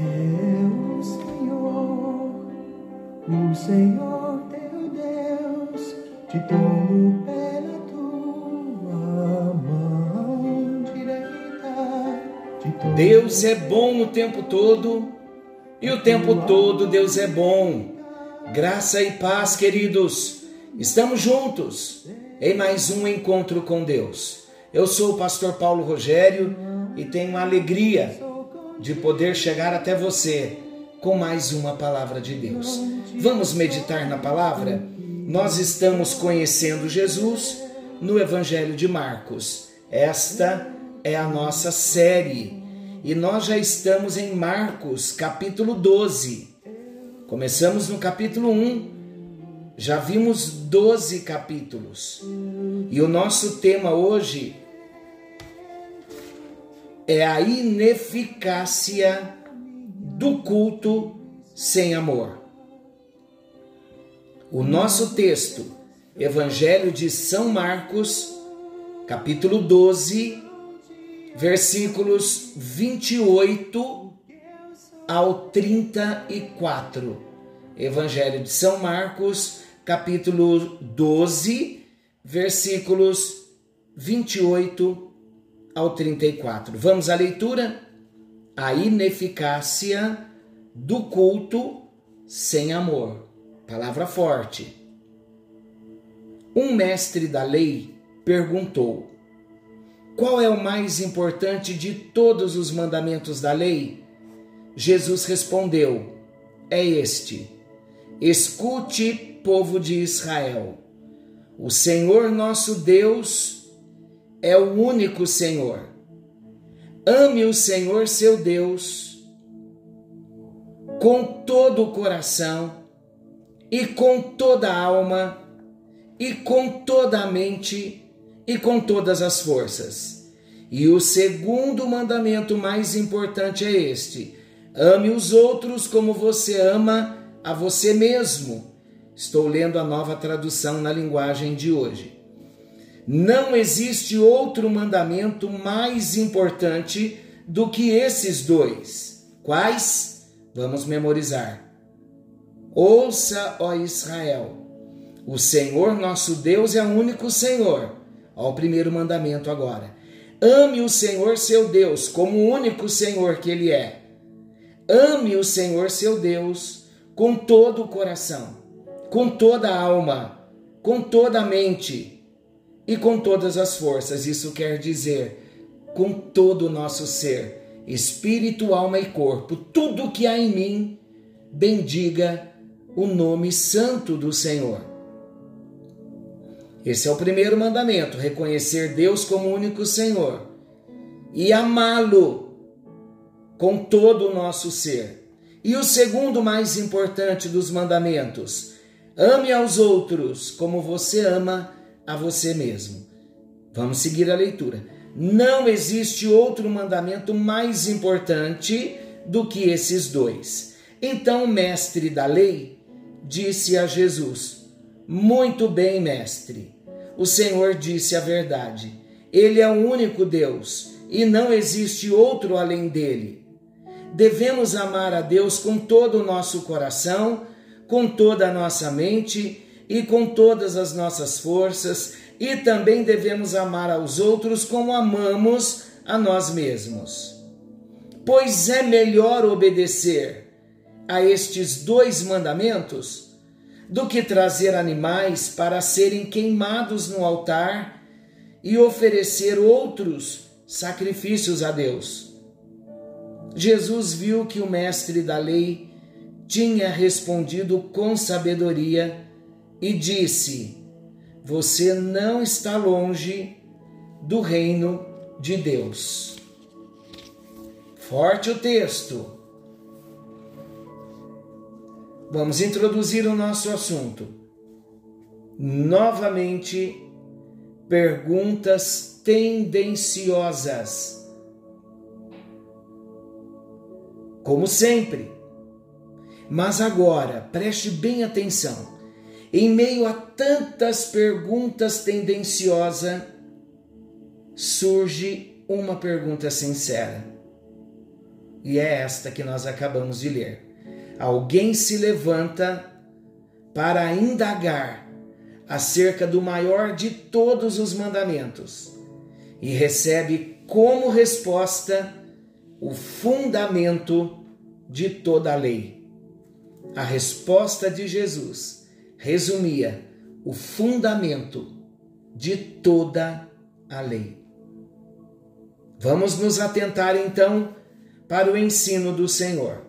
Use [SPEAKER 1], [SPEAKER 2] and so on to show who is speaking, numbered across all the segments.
[SPEAKER 1] é o Senhor, o Senhor teu Deus, te tomo pela tua mão direita. te tomo
[SPEAKER 2] Deus é bom o tempo todo e o tempo todo Deus é bom. Graça e paz, queridos. Estamos juntos em mais um encontro com Deus. Eu sou o pastor Paulo Rogério e tenho a alegria de poder chegar até você com mais uma palavra de Deus. Vamos meditar na palavra? Nós estamos conhecendo Jesus no Evangelho de Marcos. Esta é a nossa série e nós já estamos em Marcos, capítulo 12. Começamos no capítulo 1, já vimos 12 capítulos. E o nosso tema hoje é a ineficácia do culto sem amor. O nosso texto, Evangelho de São Marcos, capítulo 12, versículos 28 ao 34. Evangelho de São Marcos, capítulo 12, versículos 28 ao 34. Vamos à leitura? A ineficácia do culto sem amor. Palavra forte. Um mestre da lei perguntou: Qual é o mais importante de todos os mandamentos da lei? Jesus respondeu: É este: Escute, povo de Israel. O Senhor nosso Deus é o único Senhor. Ame o Senhor seu Deus com todo o coração e com toda a alma e com toda a mente e com todas as forças. E o segundo mandamento mais importante é este: ame os outros como você ama a você mesmo. Estou lendo a nova tradução na linguagem de hoje. Não existe outro mandamento mais importante do que esses dois. Quais? Vamos memorizar. Ouça, ó Israel, o Senhor nosso Deus é o único Senhor. Ó, o primeiro mandamento agora. Ame o Senhor seu Deus como o único Senhor que Ele é. Ame o Senhor seu Deus com todo o coração, com toda a alma, com toda a mente e com todas as forças. Isso quer dizer com todo o nosso ser, espírito, alma e corpo, tudo que há em mim, bendiga o nome santo do Senhor. Esse é o primeiro mandamento: reconhecer Deus como único Senhor e amá-lo com todo o nosso ser. E o segundo mais importante dos mandamentos: ame aos outros como você ama a você mesmo. Vamos seguir a leitura. Não existe outro mandamento mais importante do que esses dois. Então o mestre da lei disse a Jesus: Muito bem, mestre. O Senhor disse a verdade. Ele é o único Deus e não existe outro além dele. Devemos amar a Deus com todo o nosso coração, com toda a nossa mente e com todas as nossas forças, e também devemos amar aos outros como amamos a nós mesmos. Pois é melhor obedecer a estes dois mandamentos do que trazer animais para serem queimados no altar e oferecer outros sacrifícios a Deus. Jesus viu que o mestre da lei tinha respondido com sabedoria e disse: Você não está longe do reino de Deus. Forte o texto. Vamos introduzir o nosso assunto. Novamente, perguntas tendenciosas. Como sempre. Mas agora, preste bem atenção em meio a tantas perguntas tendenciosas, surge uma pergunta sincera. e é esta que nós acabamos de ler. Alguém se levanta para indagar acerca do maior de todos os mandamentos e recebe como resposta o fundamento de toda a lei. A resposta de Jesus resumia o fundamento de toda a lei. Vamos nos atentar então para o ensino do Senhor.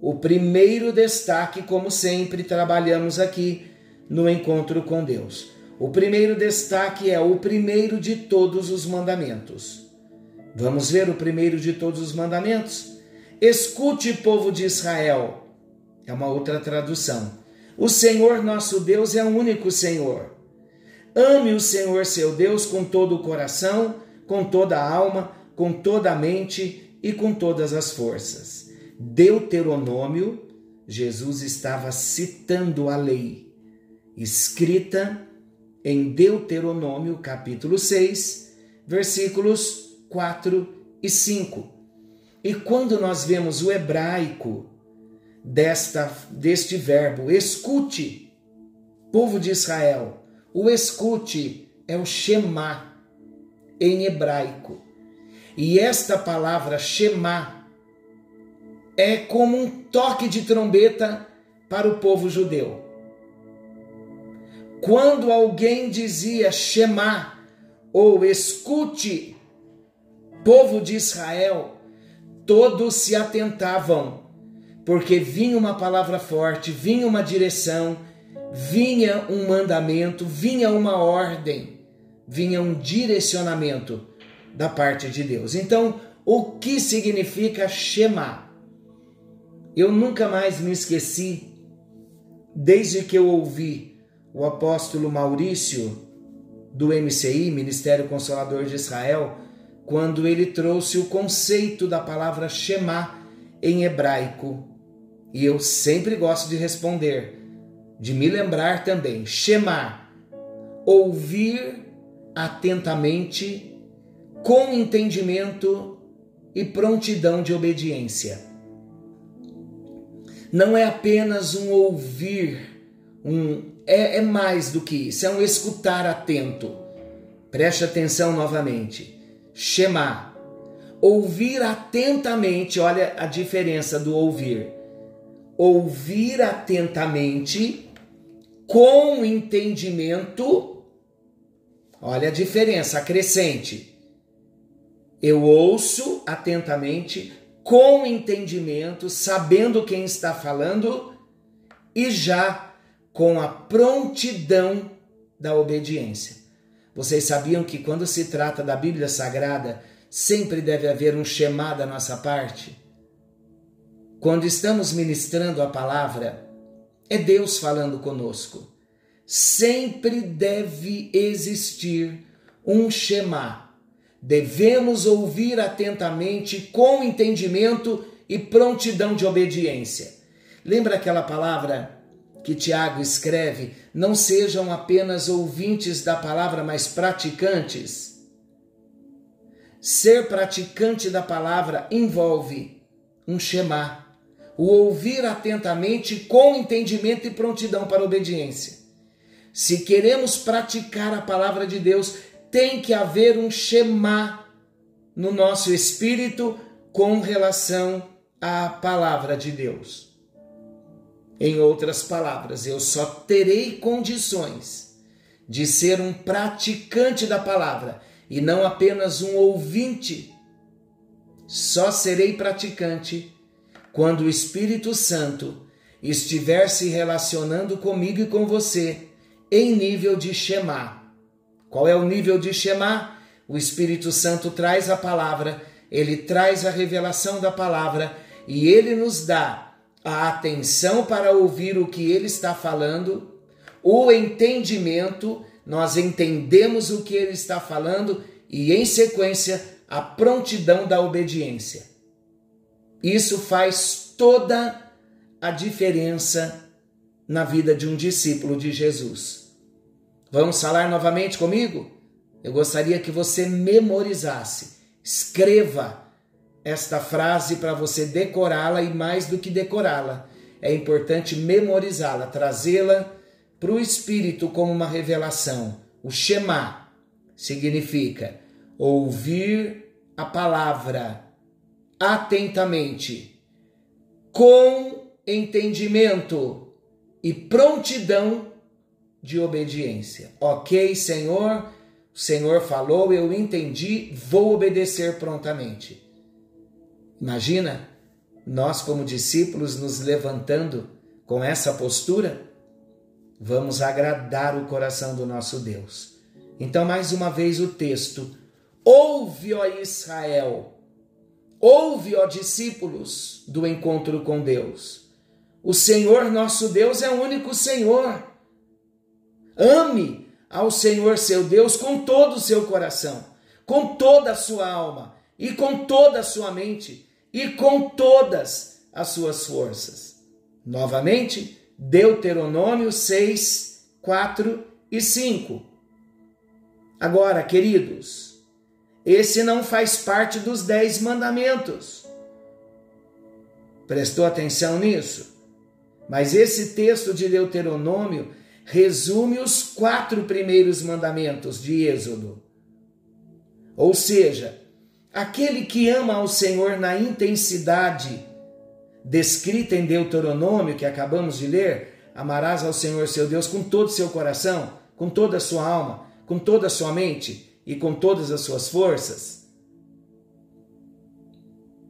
[SPEAKER 2] O primeiro destaque, como sempre trabalhamos aqui no encontro com Deus. O primeiro destaque é o primeiro de todos os mandamentos. Vamos ver o primeiro de todos os mandamentos? Escute, povo de Israel. É uma outra tradução. O Senhor nosso Deus é o único Senhor. Ame o Senhor seu Deus com todo o coração, com toda a alma, com toda a mente e com todas as forças. Deuteronômio, Jesus estava citando a lei, escrita em Deuteronômio, capítulo 6, versículos 4 e 5. E quando nós vemos o hebraico desta, deste verbo, escute, povo de Israel, o escute é o Shema em hebraico. E esta palavra Shema é como um toque de trombeta para o povo judeu. Quando alguém dizia Shema ou escute, povo de Israel, todos se atentavam, porque vinha uma palavra forte, vinha uma direção, vinha um mandamento, vinha uma ordem, vinha um direcionamento da parte de Deus. Então, o que significa Shema? Eu nunca mais me esqueci, desde que eu ouvi o apóstolo Maurício do MCI, Ministério Consolador de Israel, quando ele trouxe o conceito da palavra Shema em hebraico. E eu sempre gosto de responder, de me lembrar também. Shema, ouvir atentamente, com entendimento e prontidão de obediência. Não é apenas um ouvir, um, é, é mais do que isso, é um escutar atento. Preste atenção novamente. Shema. Ouvir atentamente, olha a diferença do ouvir. Ouvir atentamente, com entendimento, olha a diferença, acrescente. Eu ouço atentamente, com entendimento, sabendo quem está falando e já com a prontidão da obediência. Vocês sabiam que quando se trata da Bíblia Sagrada, sempre deve haver um Shema da nossa parte? Quando estamos ministrando a palavra, é Deus falando conosco. Sempre deve existir um Shema. Devemos ouvir atentamente, com entendimento e prontidão de obediência. Lembra aquela palavra que Tiago escreve, não sejam apenas ouvintes da palavra, mas praticantes. Ser praticante da palavra envolve um Shema, o ouvir atentamente com entendimento e prontidão para obediência. Se queremos praticar a palavra de Deus, tem que haver um Shema no nosso espírito com relação à palavra de Deus. Em outras palavras, eu só terei condições de ser um praticante da palavra e não apenas um ouvinte. Só serei praticante quando o Espírito Santo estiver se relacionando comigo e com você em nível de Shema. Qual é o nível de Shema? O Espírito Santo traz a palavra, ele traz a revelação da palavra e ele nos dá a atenção para ouvir o que ele está falando, o entendimento, nós entendemos o que ele está falando e, em sequência, a prontidão da obediência. Isso faz toda a diferença na vida de um discípulo de Jesus. Vamos falar novamente comigo? Eu gostaria que você memorizasse, escreva esta frase para você decorá-la e mais do que decorá-la, é importante memorizá-la, trazê-la para o espírito como uma revelação. O Shema significa ouvir a palavra atentamente, com entendimento e prontidão de obediência. Ok, Senhor, o Senhor falou, eu entendi, vou obedecer prontamente. Imagina nós, como discípulos, nos levantando com essa postura, vamos agradar o coração do nosso Deus. Então, mais uma vez, o texto: Ouve, ó Israel, ouve, ó discípulos do encontro com Deus. O Senhor nosso Deus é o único Senhor. Ame ao Senhor seu Deus com todo o seu coração, com toda a sua alma e com toda a sua mente e com todas as suas forças. Novamente, Deuteronômio 6, 4 e 5. Agora, queridos, esse não faz parte dos dez mandamentos. Prestou atenção nisso? Mas esse texto de Deuteronômio resume os quatro primeiros mandamentos de Êxodo. Ou seja, Aquele que ama ao Senhor na intensidade descrita em Deuteronômio, que acabamos de ler, amarás ao Senhor seu Deus com todo o seu coração, com toda a sua alma, com toda a sua mente e com todas as suas forças.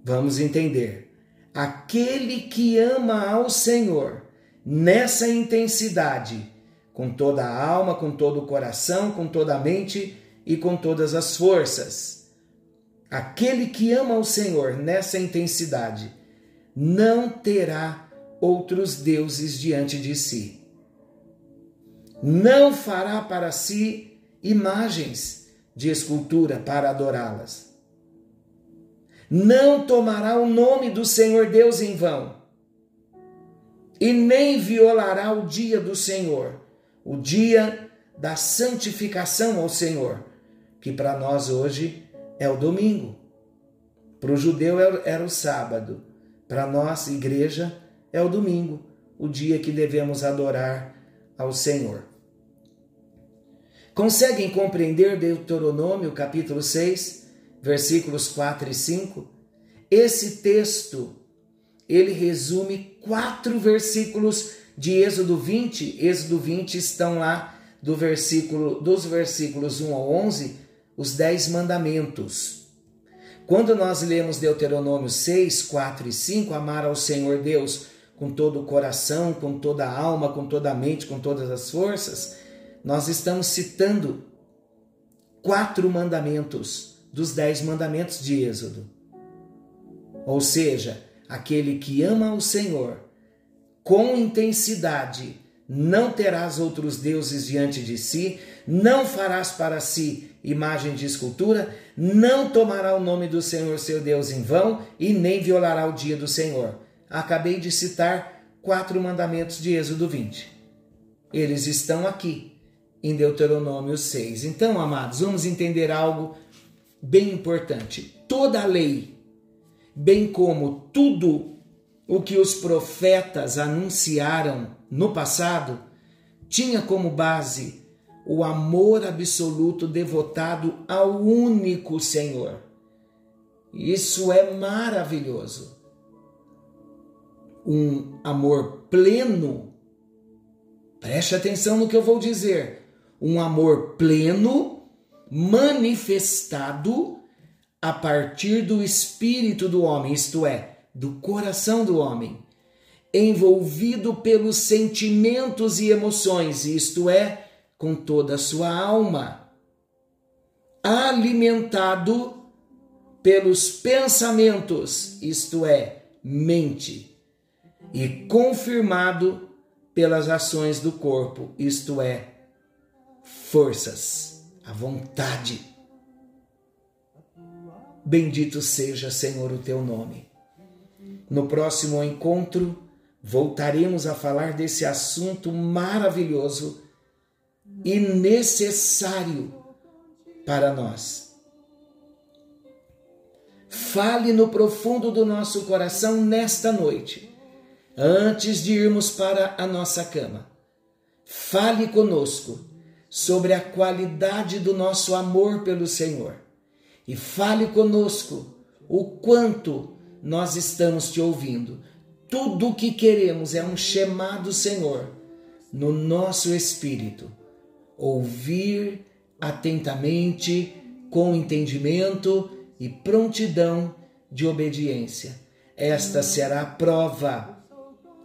[SPEAKER 2] Vamos entender. Aquele que ama ao Senhor nessa intensidade, com toda a alma, com todo o coração, com toda a mente e com todas as forças Aquele que ama o Senhor nessa intensidade não terá outros deuses diante de si. Não fará para si imagens de escultura para adorá-las. Não tomará o nome do Senhor Deus em vão. E nem violará o dia do Senhor, o dia da santificação ao Senhor, que para nós hoje é o domingo. Para o judeu era o sábado. Para nós, igreja, é o domingo, o dia que devemos adorar ao Senhor. Conseguem compreender Deuteronômio capítulo 6, versículos 4 e 5? Esse texto, ele resume quatro versículos de Êxodo 20. Êxodo 20 estão lá do versículo dos versículos 1 ao 11 os dez mandamentos. Quando nós lemos Deuteronômio 6, 4 e 5, amar ao Senhor Deus com todo o coração, com toda a alma, com toda a mente, com todas as forças, nós estamos citando quatro mandamentos dos dez mandamentos de Êxodo. Ou seja, aquele que ama o Senhor com intensidade, não terás outros deuses diante de si, não farás para si imagem de escultura, não tomará o nome do Senhor seu Deus em vão e nem violará o dia do Senhor. Acabei de citar quatro mandamentos de Êxodo 20. Eles estão aqui em Deuteronômio 6. Então, amados, vamos entender algo bem importante. Toda a lei, bem como tudo o que os profetas anunciaram no passado, tinha como base o amor absoluto devotado ao único Senhor. Isso é maravilhoso. Um amor pleno. Preste atenção no que eu vou dizer. Um amor pleno manifestado a partir do espírito do homem, isto é, do coração do homem, envolvido pelos sentimentos e emoções, isto é, com toda a sua alma, alimentado pelos pensamentos, isto é, mente, e confirmado pelas ações do corpo, isto é, forças, a vontade. Bendito seja, Senhor, o teu nome. No próximo encontro, voltaremos a falar desse assunto maravilhoso e necessário para nós. fale no profundo do nosso coração nesta noite, antes de irmos para a nossa cama. Fale conosco sobre a qualidade do nosso amor pelo Senhor e fale conosco o quanto nós estamos te ouvindo. Tudo o que queremos é um chamado, Senhor, no nosso espírito. Ouvir atentamente, com entendimento e prontidão de obediência. Esta será a prova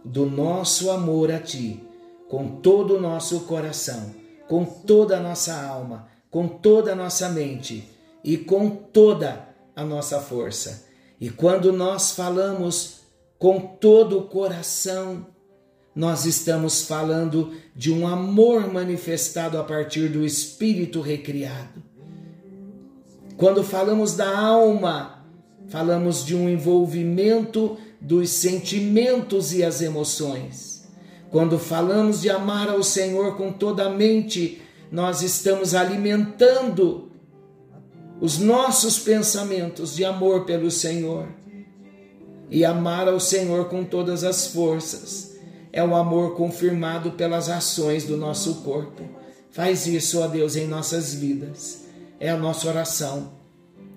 [SPEAKER 2] do nosso amor a Ti, com todo o nosso coração, com toda a nossa alma, com toda a nossa mente e com toda a nossa força. E quando nós falamos com todo o coração, nós estamos falando de um amor manifestado a partir do espírito recriado. Quando falamos da alma, falamos de um envolvimento dos sentimentos e as emoções. Quando falamos de amar ao Senhor com toda a mente, nós estamos alimentando os nossos pensamentos de amor pelo Senhor. E amar ao Senhor com todas as forças é o amor confirmado pelas ações do nosso corpo. Faz isso, ó Deus, em nossas vidas. É a nossa oração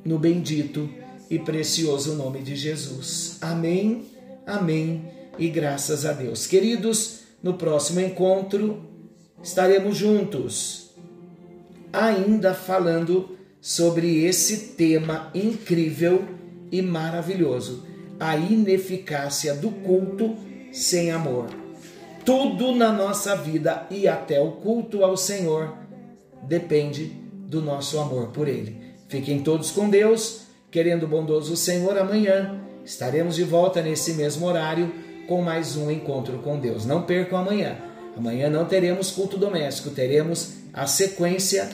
[SPEAKER 2] no bendito e precioso nome de Jesus. Amém, amém e graças a Deus. Queridos, no próximo encontro estaremos juntos, ainda falando sobre esse tema incrível e maravilhoso: a ineficácia do culto sem amor. Tudo na nossa vida e até o culto ao Senhor depende do nosso amor por Ele. Fiquem todos com Deus, querendo o bondoso Senhor, amanhã estaremos de volta nesse mesmo horário com mais um encontro com Deus. Não percam amanhã. Amanhã não teremos culto doméstico, teremos a sequência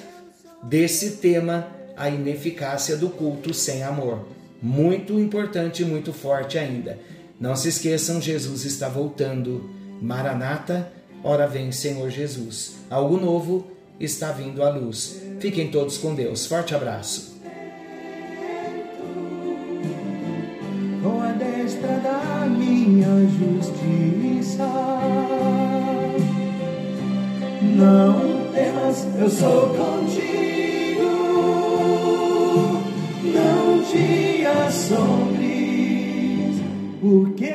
[SPEAKER 2] desse tema, a ineficácia do culto sem amor. Muito importante muito forte ainda. Não se esqueçam, Jesus está voltando. Maranata, ora vem Senhor Jesus. Algo novo está vindo à luz. Fiquem todos com Deus. Forte abraço.
[SPEAKER 1] Justiça. Não temas, eu sou contigo. Não te assombres, porque